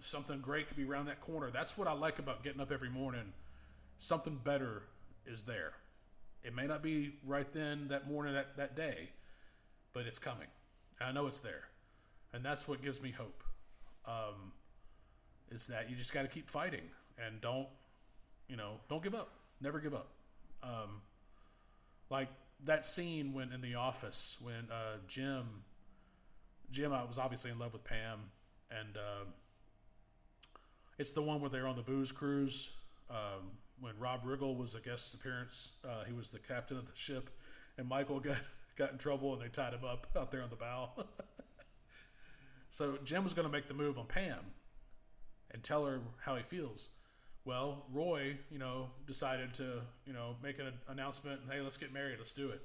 something great could be around that corner. That's what I like about getting up every morning. Something better is there. It may not be right then, that morning, that, that day, but it's coming. I know it's there. And that's what gives me hope. Um, is that you just got to keep fighting and don't, you know, don't give up. Never give up. Um, like that scene when in the office when uh, Jim, Jim, I was obviously in love with Pam and uh, it's the one where they're on the booze cruise. Um, when Rob Riggle was a guest appearance, uh, he was the captain of the ship, and Michael got got in trouble, and they tied him up out there on the bow. so Jim was going to make the move on Pam and tell her how he feels. Well, Roy, you know, decided to, you know, make an announcement. Hey, let's get married. Let's do it.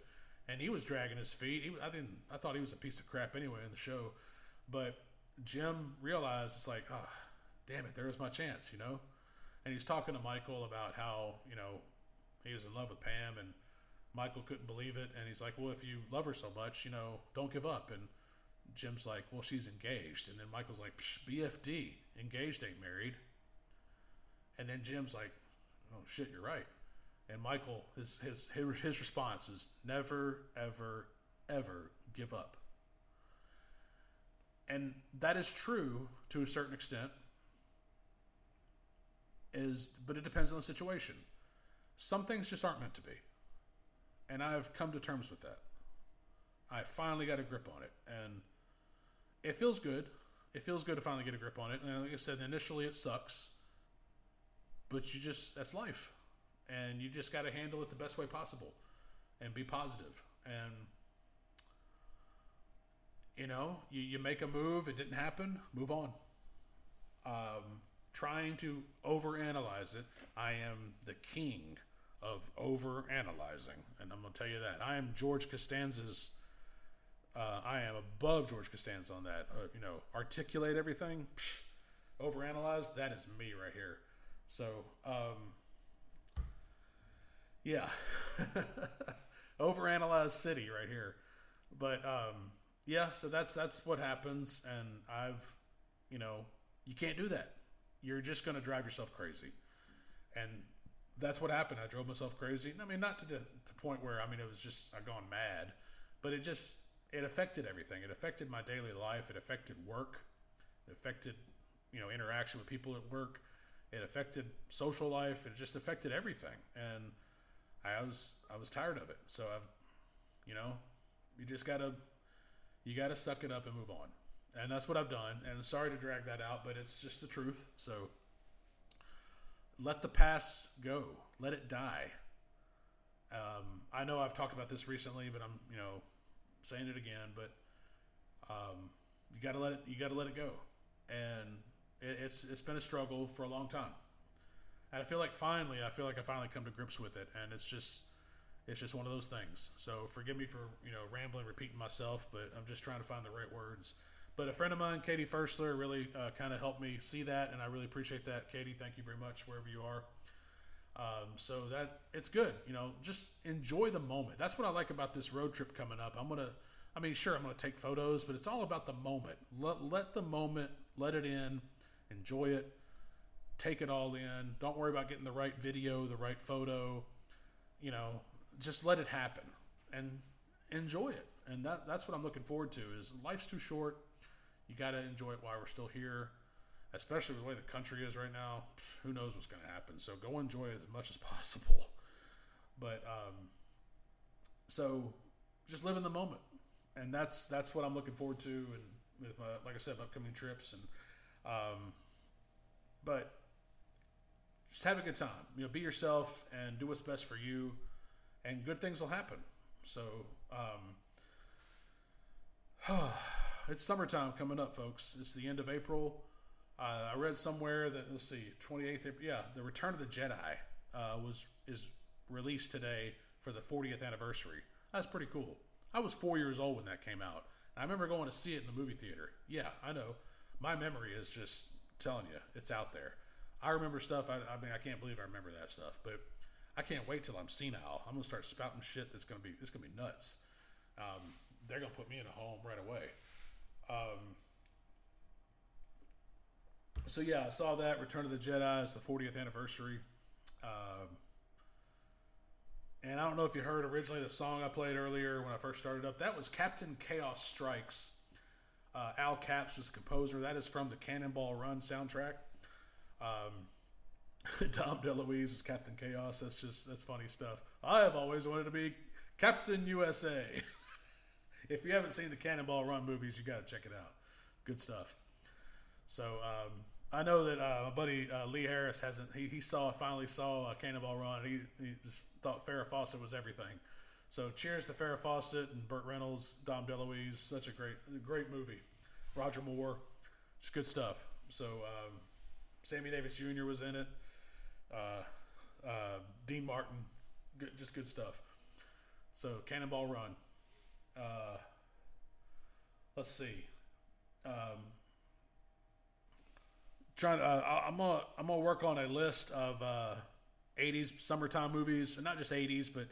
And he was dragging his feet. He, I didn't. I thought he was a piece of crap anyway in the show, but Jim realized it's like, oh, damn it, there was my chance, you know? And he's talking to Michael about how, you know, he was in love with Pam and Michael couldn't believe it. And he's like, well, if you love her so much, you know, don't give up. And Jim's like, well, she's engaged. And then Michael's like, BFD, engaged ain't married. And then Jim's like, oh, shit, you're right. And Michael, his, his, his response is never, ever, ever give up. And that is true to a certain extent is but it depends on the situation. Some things just aren't meant to be. And i've come to terms with that. I finally got a grip on it. And it feels good. It feels good to finally get a grip on it. And like i said initially it sucks but you just that's life and you just got to handle it the best way possible and be positive and you know, you, you make a move, it didn't happen, move on. Um, trying to overanalyze it, I am the king of overanalyzing, and I'm going to tell you that I am George Costanza's. Uh, I am above George Costanza on that. Uh, you know, articulate everything, psh, overanalyze. That is me right here. So, um, yeah, overanalyze city right here. But um, yeah, so that's that's what happens, and I've, you know, you can't do that. You're just going to drive yourself crazy, and that's what happened. I drove myself crazy. I mean, not to the, to point where I mean it was just I gone mad, but it just it affected everything. It affected my daily life. It affected work. It affected you know interaction with people at work. It affected social life. It just affected everything, and I was I was tired of it. So I've, you know, you just gotta you got to suck it up and move on. And that's what I've done. And sorry to drag that out, but it's just the truth. So let the past go, let it die. Um, I know I've talked about this recently, but I'm you know saying it again. But um, you got to let it you got to let it go, and it, it's it's been a struggle for a long time. And I feel like finally, I feel like I finally come to grips with it, and it's just it's just one of those things. So forgive me for you know rambling, repeating myself, but I'm just trying to find the right words. But a friend of mine, Katie Firstler, really uh, kind of helped me see that, and I really appreciate that. Katie, thank you very much wherever you are. Um, so that it's good, you know, just enjoy the moment. That's what I like about this road trip coming up. I'm gonna, I mean, sure, I'm gonna take photos, but it's all about the moment. Let, let the moment, let it in, enjoy it, take it all in. Don't worry about getting the right video, the right photo. You know, just let it happen and enjoy it. And that, that's what I'm looking forward to. Is life's too short. You got to enjoy it while we're still here especially with the way the country is right now, who knows what's going to happen. So go enjoy it as much as possible. But um, so just live in the moment, and that's that's what I'm looking forward to, and with my, like I said, upcoming trips, and um, but just have a good time. You know, be yourself and do what's best for you, and good things will happen. So. Um, it's summertime coming up, folks. It's the end of April. Uh, I read somewhere that let's see, 28th. Yeah, the Return of the Jedi uh, was is released today for the 40th anniversary. That's pretty cool. I was four years old when that came out. I remember going to see it in the movie theater. Yeah, I know. My memory is just telling you it's out there. I remember stuff. I, I mean, I can't believe I remember that stuff, but I can't wait till I'm senile. I'm gonna start spouting shit that's gonna be it's gonna be nuts. Um, they're gonna put me in a home right away. Um, so yeah, I saw that Return of the Jedi. It's the 40th anniversary. Um, and I don't know if you heard originally the song I played earlier when I first started up. That was Captain Chaos Strikes. Uh, Al Capps was composer. That is from the Cannonball Run soundtrack. Um, Dom DeLuise is Captain Chaos. That's just that's funny stuff. I have always wanted to be Captain USA. if you haven't seen the Cannonball Run movies, you got to check it out. Good stuff. So um, I know that uh, my buddy uh, Lee Harris hasn't. He, he saw finally saw a Cannonball Run. He, he just thought Farrah Fawcett was everything. So cheers to Farrah Fawcett and Burt Reynolds, Dom DeLuise. Such a great great movie. Roger Moore, just good stuff. So um, Sammy Davis Jr. was in it. Uh, uh, Dean Martin, good, just good stuff. So Cannonball Run. Uh, let's see. Um, trying uh, I'm gonna I'm gonna work on a list of uh, 80s summertime movies, and not just 80s, but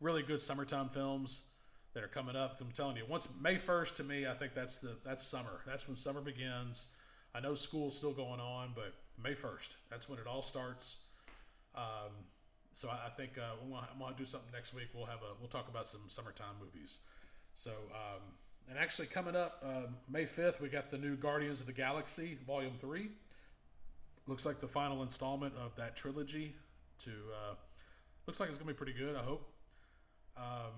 really good summertime films that are coming up. I'm telling you, once May 1st to me, I think that's the that's summer. That's when summer begins. I know school's still going on, but May 1st, that's when it all starts. Um, so I, I think uh, we'll, I'm gonna do something next week. We'll have a we'll talk about some summertime movies. So um, and actually coming up uh, May 5th, we got the new Guardians of the Galaxy Volume Three looks like the final installment of that trilogy. To uh, looks like it's gonna be pretty good. I hope. Um,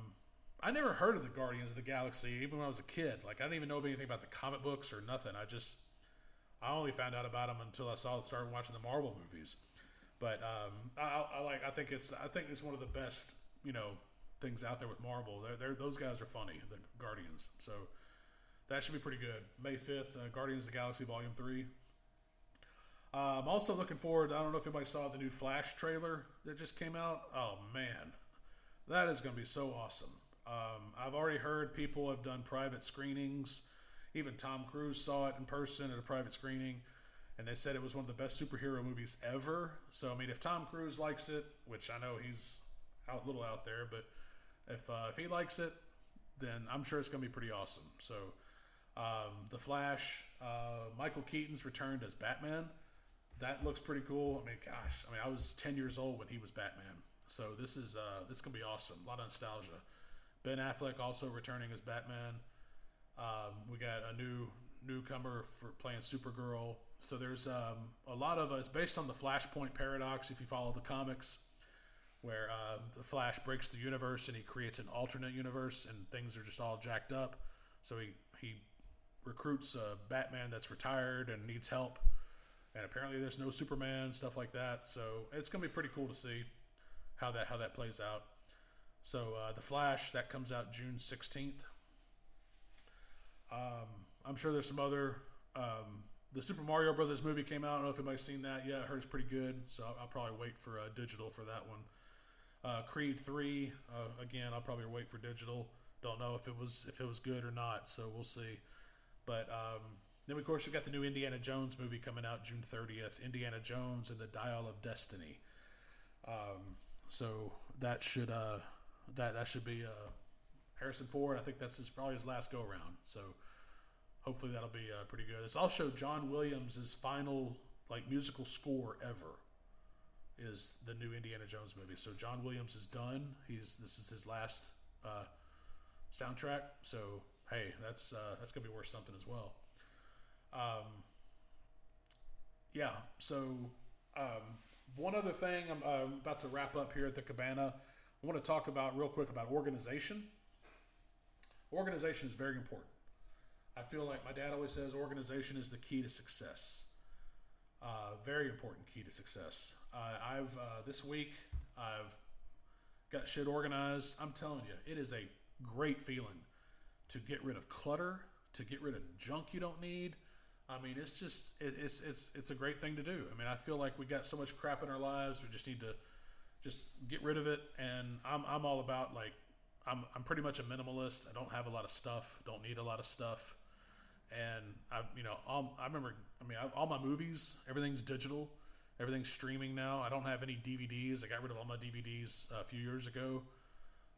I never heard of the Guardians of the Galaxy even when I was a kid. Like I didn't even know anything about the comic books or nothing. I just I only found out about them until I saw started watching the Marvel movies. But um, I, I, like I think it's I think it's one of the best you know things out there with Marvel. They're, they're, those guys are funny, the Guardians. So that should be pretty good. May fifth, uh, Guardians of the Galaxy Volume Three. I'm also looking forward. I don't know if anybody saw the new Flash trailer that just came out. Oh man, that is going to be so awesome. Um, I've already heard people have done private screenings. Even Tom Cruise saw it in person at a private screening, and they said it was one of the best superhero movies ever. So I mean, if Tom Cruise likes it, which I know he's out little out there, but if uh, if he likes it, then I'm sure it's going to be pretty awesome. So um, the Flash, uh, Michael Keaton's returned as Batman that looks pretty cool. I mean, gosh, I mean, I was 10 years old when he was Batman. So this is uh, this is gonna be awesome. A lot of nostalgia. Ben Affleck also returning as Batman. Um, we got a new newcomer for playing Supergirl. So there's um, a lot of uh, it's based on the Flashpoint paradox. If you follow the comics, where uh, the Flash breaks the universe and he creates an alternate universe, and things are just all jacked up. So he he recruits a Batman that's retired and needs help and apparently there's no Superman stuff like that. So it's gonna be pretty cool to see how that how that plays out. So uh, the Flash that comes out June sixteenth. Um, I'm sure there's some other. Um, the Super Mario Brothers movie came out. I don't know if anybody's seen that yet. I heard it's pretty good, so I'll, I'll probably wait for uh, digital for that one. Uh, Creed three, uh, again, I'll probably wait for digital. Don't know if it was if it was good or not, so we'll see. But um, then of course we got the new Indiana Jones movie coming out June thirtieth. Indiana Jones and the Dial of Destiny. Um, so that should uh, that that should be uh, Harrison Ford. I think that's his probably his last go around. So hopefully that'll be uh, pretty good. It's also John Williams' final like musical score ever is the new Indiana Jones movie. So John Williams is done. He's this is his last uh, soundtrack. So hey, that's uh, that's gonna be worth something as well. Um, yeah. So um, one other thing, I'm uh, about to wrap up here at the Cabana. I want to talk about real quick about organization. Organization is very important. I feel like my dad always says organization is the key to success. Uh, very important key to success. Uh, I've uh, this week I've got shit organized. I'm telling you, it is a great feeling to get rid of clutter, to get rid of junk you don't need. I mean, it's just it, it's it's it's a great thing to do. I mean, I feel like we got so much crap in our lives. We just need to just get rid of it. And I'm I'm all about like I'm I'm pretty much a minimalist. I don't have a lot of stuff. Don't need a lot of stuff and I, you know, all, I remember. I mean, I, all my movies, everything's digital, everything's streaming now. I don't have any DVDs. I got rid of all my DVDs uh, a few years ago.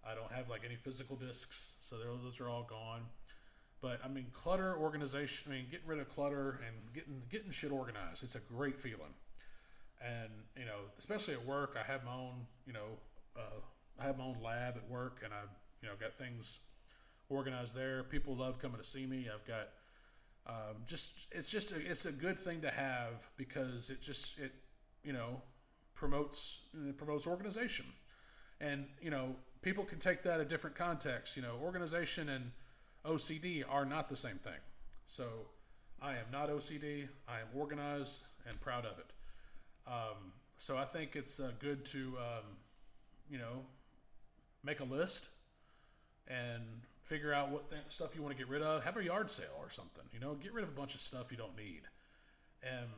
I don't have like any physical discs, so those are all gone. But I mean, clutter organization. I mean, getting rid of clutter and getting getting shit organized. It's a great feeling. And you know, especially at work, I have my own. You know, uh, I have my own lab at work, and I you know got things organized there. People love coming to see me. I've got um, just it's just a, it's a good thing to have because it just it you know promotes it promotes organization and you know people can take that a different context you know organization and ocd are not the same thing so i am not ocd i am organized and proud of it um, so i think it's uh, good to um, you know make a list and figure out what th- stuff you want to get rid of. Have a yard sale or something. You know, get rid of a bunch of stuff you don't need. And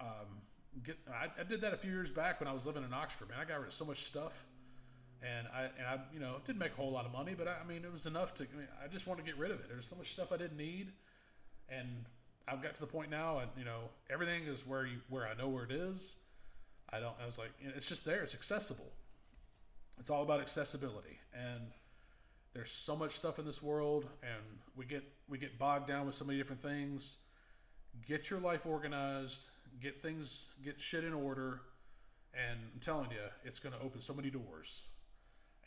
um, get. I, I, did that a few years back when I was living in Oxford. Man, I got rid of so much stuff, and I and I you know didn't make a whole lot of money, but I, I mean it was enough to. I, mean, I just wanted to get rid of it. There's so much stuff I didn't need, and I've got to the point now, and you know everything is where you where I know where it is. I don't. I was like, it's just there. It's accessible. It's all about accessibility and there's so much stuff in this world and we get we get bogged down with so many different things get your life organized get things get shit in order and i'm telling you it's going to open so many doors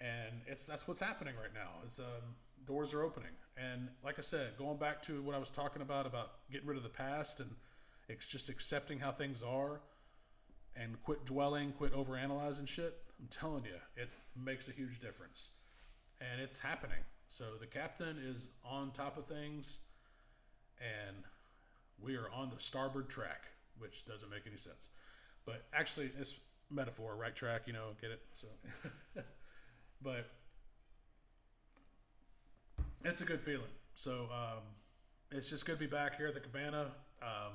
and it's that's what's happening right now is um, doors are opening and like i said going back to what i was talking about about getting rid of the past and it's just accepting how things are and quit dwelling quit overanalyzing shit i'm telling you it makes a huge difference and it's happening. So the captain is on top of things, and we are on the starboard track, which doesn't make any sense. But actually, it's metaphor, right track, you know, get it? So, but it's a good feeling. So um, it's just good to be back here at the Cabana. Um,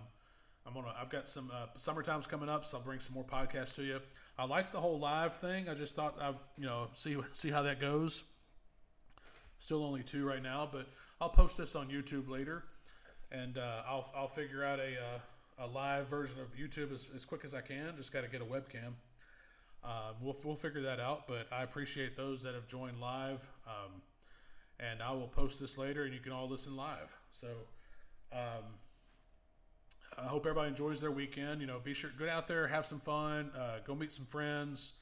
I'm gonna. I've got some uh, summertime's coming up, so I'll bring some more podcasts to you. I like the whole live thing. I just thought I, you know, see see how that goes. Still only two right now, but I'll post this on YouTube later, and uh, I'll I'll figure out a uh, a live version of YouTube as, as quick as I can. Just got to get a webcam. Um, we'll we'll figure that out. But I appreciate those that have joined live, um, and I will post this later, and you can all listen live. So. Um, I hope everybody enjoys their weekend. You know, be sure get out there, have some fun, uh, go meet some friends.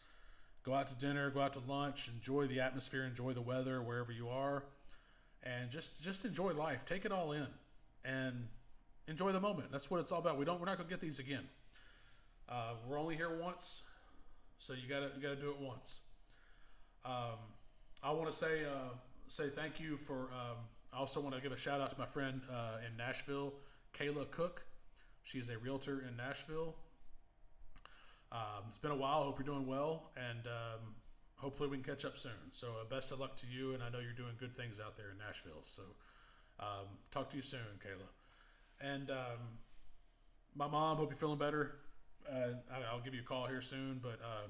Go out to dinner, go out to lunch, enjoy the atmosphere, enjoy the weather wherever you are, and just just enjoy life. Take it all in and enjoy the moment. That's what it's all about. We don't we're not gonna get these again. Uh, we're only here once, so you gotta you gotta do it once. Um, I want to say uh, say thank you for. Um, I also want to give a shout out to my friend uh, in Nashville, Kayla Cook. She is a realtor in Nashville. Um, it's been a while. Hope you're doing well, and um, hopefully we can catch up soon. So uh, best of luck to you, and I know you're doing good things out there in Nashville. So um, talk to you soon, Kayla. And um, my mom, hope you're feeling better. Uh, I, will give you a call here soon, but uh,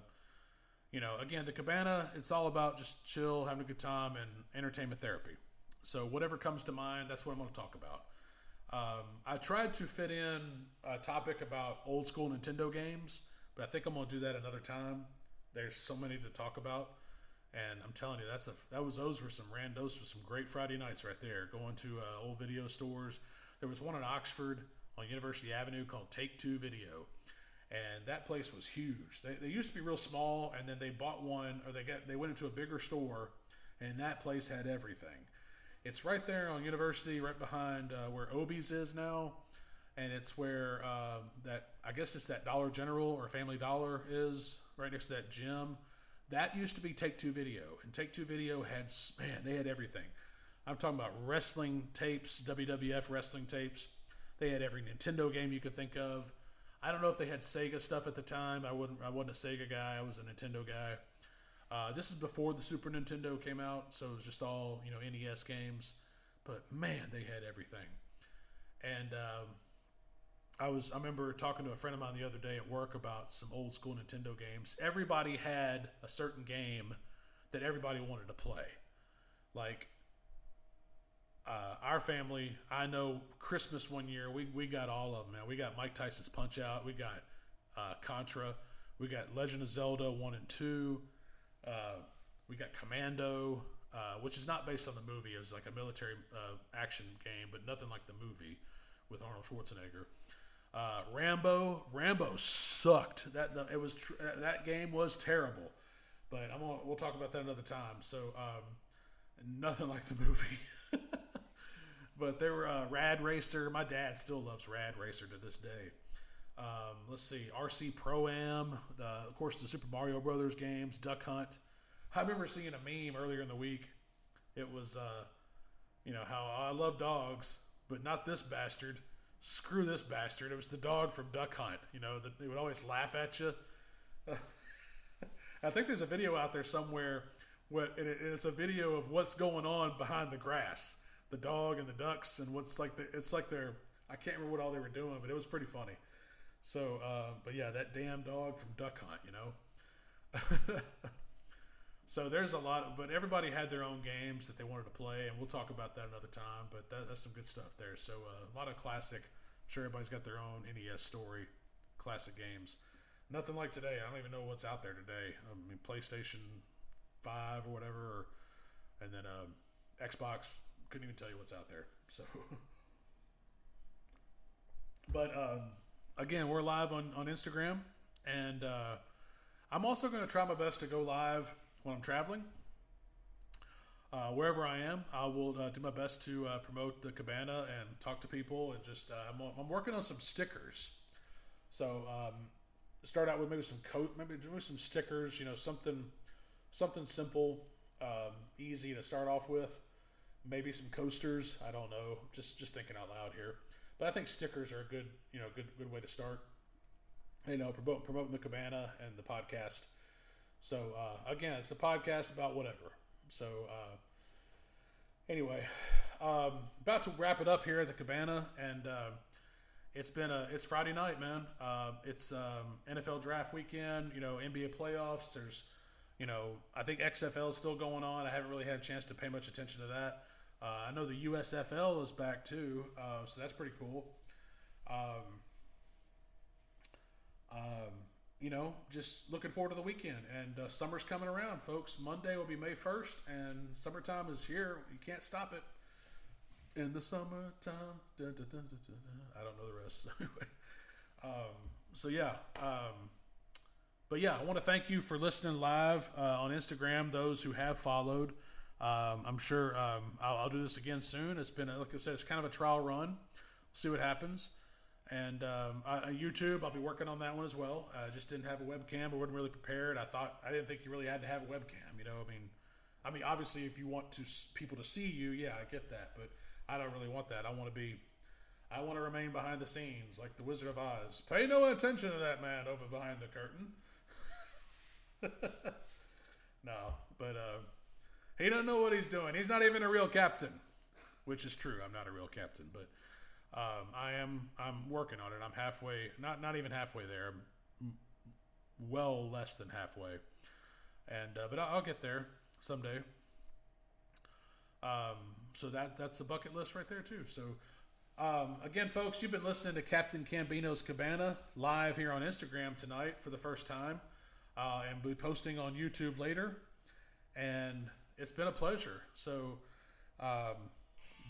you know, again, the cabana, it's all about just chill, having a good time, and entertainment therapy. So whatever comes to mind, that's what I'm going to talk about. Um, I tried to fit in a topic about old school Nintendo games, but I think I'm going to do that another time. There's so many to talk about, and I'm telling you, that's a that was those were some randos were some great Friday nights right there. Going to uh, old video stores. There was one in Oxford on University Avenue called Take Two Video, and that place was huge. They, they used to be real small, and then they bought one, or they got they went into a bigger store, and that place had everything. It's right there on University, right behind uh, where Oby's is now, and it's where uh, that I guess it's that Dollar General or Family Dollar is right next to that gym. That used to be Take Two Video, and Take Two Video had man, they had everything. I'm talking about wrestling tapes, WWF wrestling tapes. They had every Nintendo game you could think of. I don't know if they had Sega stuff at the time. I wouldn't. I wasn't a Sega guy. I was a Nintendo guy. Uh, this is before the Super Nintendo came out, so it was just all you know NES games. But man, they had everything. And um, I was I remember talking to a friend of mine the other day at work about some old school Nintendo games. Everybody had a certain game that everybody wanted to play. Like uh, our family, I know Christmas one year we, we got all of them. Man, we got Mike Tyson's Punch Out, we got uh, Contra, we got Legend of Zelda one and two. Uh, we got Commando, uh, which is not based on the movie. It was like a military uh, action game, but nothing like the movie with Arnold Schwarzenegger. Uh, Rambo, Rambo sucked. That it was tr- that game was terrible, but I'm gonna, we'll talk about that another time. So um, nothing like the movie. but they were uh, Rad Racer. My dad still loves Rad Racer to this day. Um, let's see, RC Pro Am, of course, the Super Mario Brothers games, Duck Hunt. I remember seeing a meme earlier in the week. It was, uh, you know, how I love dogs, but not this bastard. Screw this bastard. It was the dog from Duck Hunt. You know, that they would always laugh at you. I think there's a video out there somewhere, what and it's a video of what's going on behind the grass, the dog and the ducks, and what's like the. It's like they're. I can't remember what all they were doing, but it was pretty funny. So, uh, but yeah, that damn dog from Duck Hunt, you know. so there's a lot, of, but everybody had their own games that they wanted to play, and we'll talk about that another time. But that, that's some good stuff there. So uh, a lot of classic. I'm sure everybody's got their own NES story, classic games. Nothing like today. I don't even know what's out there today. I mean, PlayStation Five or whatever, or, and then uh, Xbox. Couldn't even tell you what's out there. So, but. Um, again, we're live on, on Instagram, and uh, I'm also going to try my best to go live when I'm traveling. Uh, wherever I am, I will uh, do my best to uh, promote the cabana and talk to people. And just, uh, I'm, I'm, working on some stickers. So, um, start out with maybe some coat, maybe, maybe some stickers. You know, something, something simple, um, easy to start off with. Maybe some coasters. I don't know. Just, just thinking out loud here. But I think stickers are a good, you know, good good way to start. You know, promote, promoting the cabana and the podcast. So uh, again, it's a podcast about whatever. So uh, anyway, um, about to wrap it up here at the cabana, and uh, it's been a it's Friday night, man. Uh, it's um, NFL draft weekend. You know, NBA playoffs. There's you know, I think XFL is still going on. I haven't really had a chance to pay much attention to that. Uh, I know the USFL is back too, uh, so that's pretty cool. Um, um, you know, just looking forward to the weekend. And uh, summer's coming around, folks. Monday will be May 1st, and summertime is here. You can't stop it. In the summertime. I don't know the rest. um, so, yeah. Um, but yeah, I want to thank you for listening live uh, on Instagram, those who have followed. Um, I'm sure um, I'll, I'll, do this again soon. It's been, like I said, it's kind of a trial run. We'll see what happens. And um, I, YouTube, I'll be working on that one as well. I just didn't have a webcam. I wasn't really prepared. I thought I didn't think you really had to have a webcam. You know, I mean, I mean, obviously, if you want to people to see you, yeah, I get that. But I don't really want that. I want to be, I want to remain behind the scenes like the Wizard of Oz. Pay no attention to that man over behind the curtain. no, but uh, he don't know what he's doing. He's not even a real captain, which is true. I'm not a real captain, but um, I am. I'm working on it. I'm halfway. Not not even halfway there. I'm well less than halfway, and uh, but I'll get there someday. Um, so that that's a bucket list right there too. So. Um, again, folks, you've been listening to Captain Cambino's Cabana live here on Instagram tonight for the first time, uh, and be posting on YouTube later. And it's been a pleasure. So, um,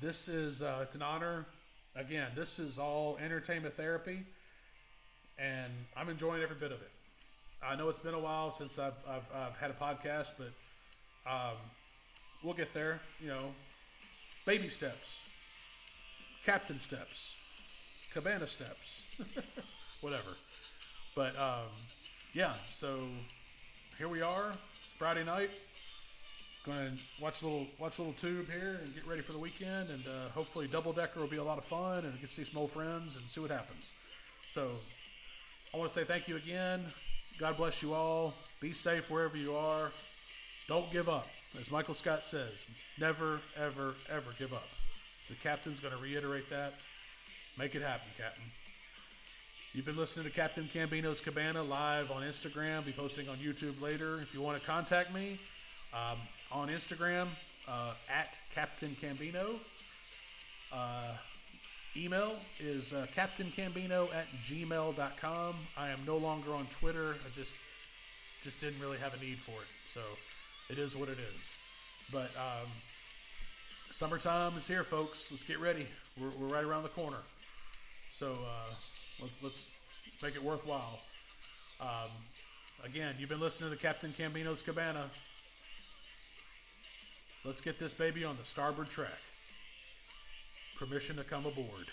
this is uh, it's an honor. Again, this is all entertainment therapy, and I'm enjoying every bit of it. I know it's been a while since I've I've, I've had a podcast, but um, we'll get there. You know, baby steps captain steps, cabana steps, whatever. But um, yeah, so here we are. It's Friday night. Going to watch a little watch a little tube here and get ready for the weekend, and uh, hopefully double decker will be a lot of fun, and get to see some old friends and see what happens. So I want to say thank you again. God bless you all. Be safe wherever you are. Don't give up. As Michael Scott says, never, ever, ever give up. The captain's going to reiterate that. Make it happen, Captain. You've been listening to Captain Cambino's Cabana live on Instagram. Be posting on YouTube later. If you want to contact me um, on Instagram uh, at Captain Cambino. Uh, email is uh, captaincambino at gmail.com. I am no longer on Twitter. I just just didn't really have a need for it. So it is what it is. But um, summertime is here, folks. Let's get ready. We're, we're right around the corner. So uh, let's let's let's make it worthwhile. Um, again, you've been listening to Captain Cambino's Cabana. Let's get this baby on the starboard track. Permission to come aboard.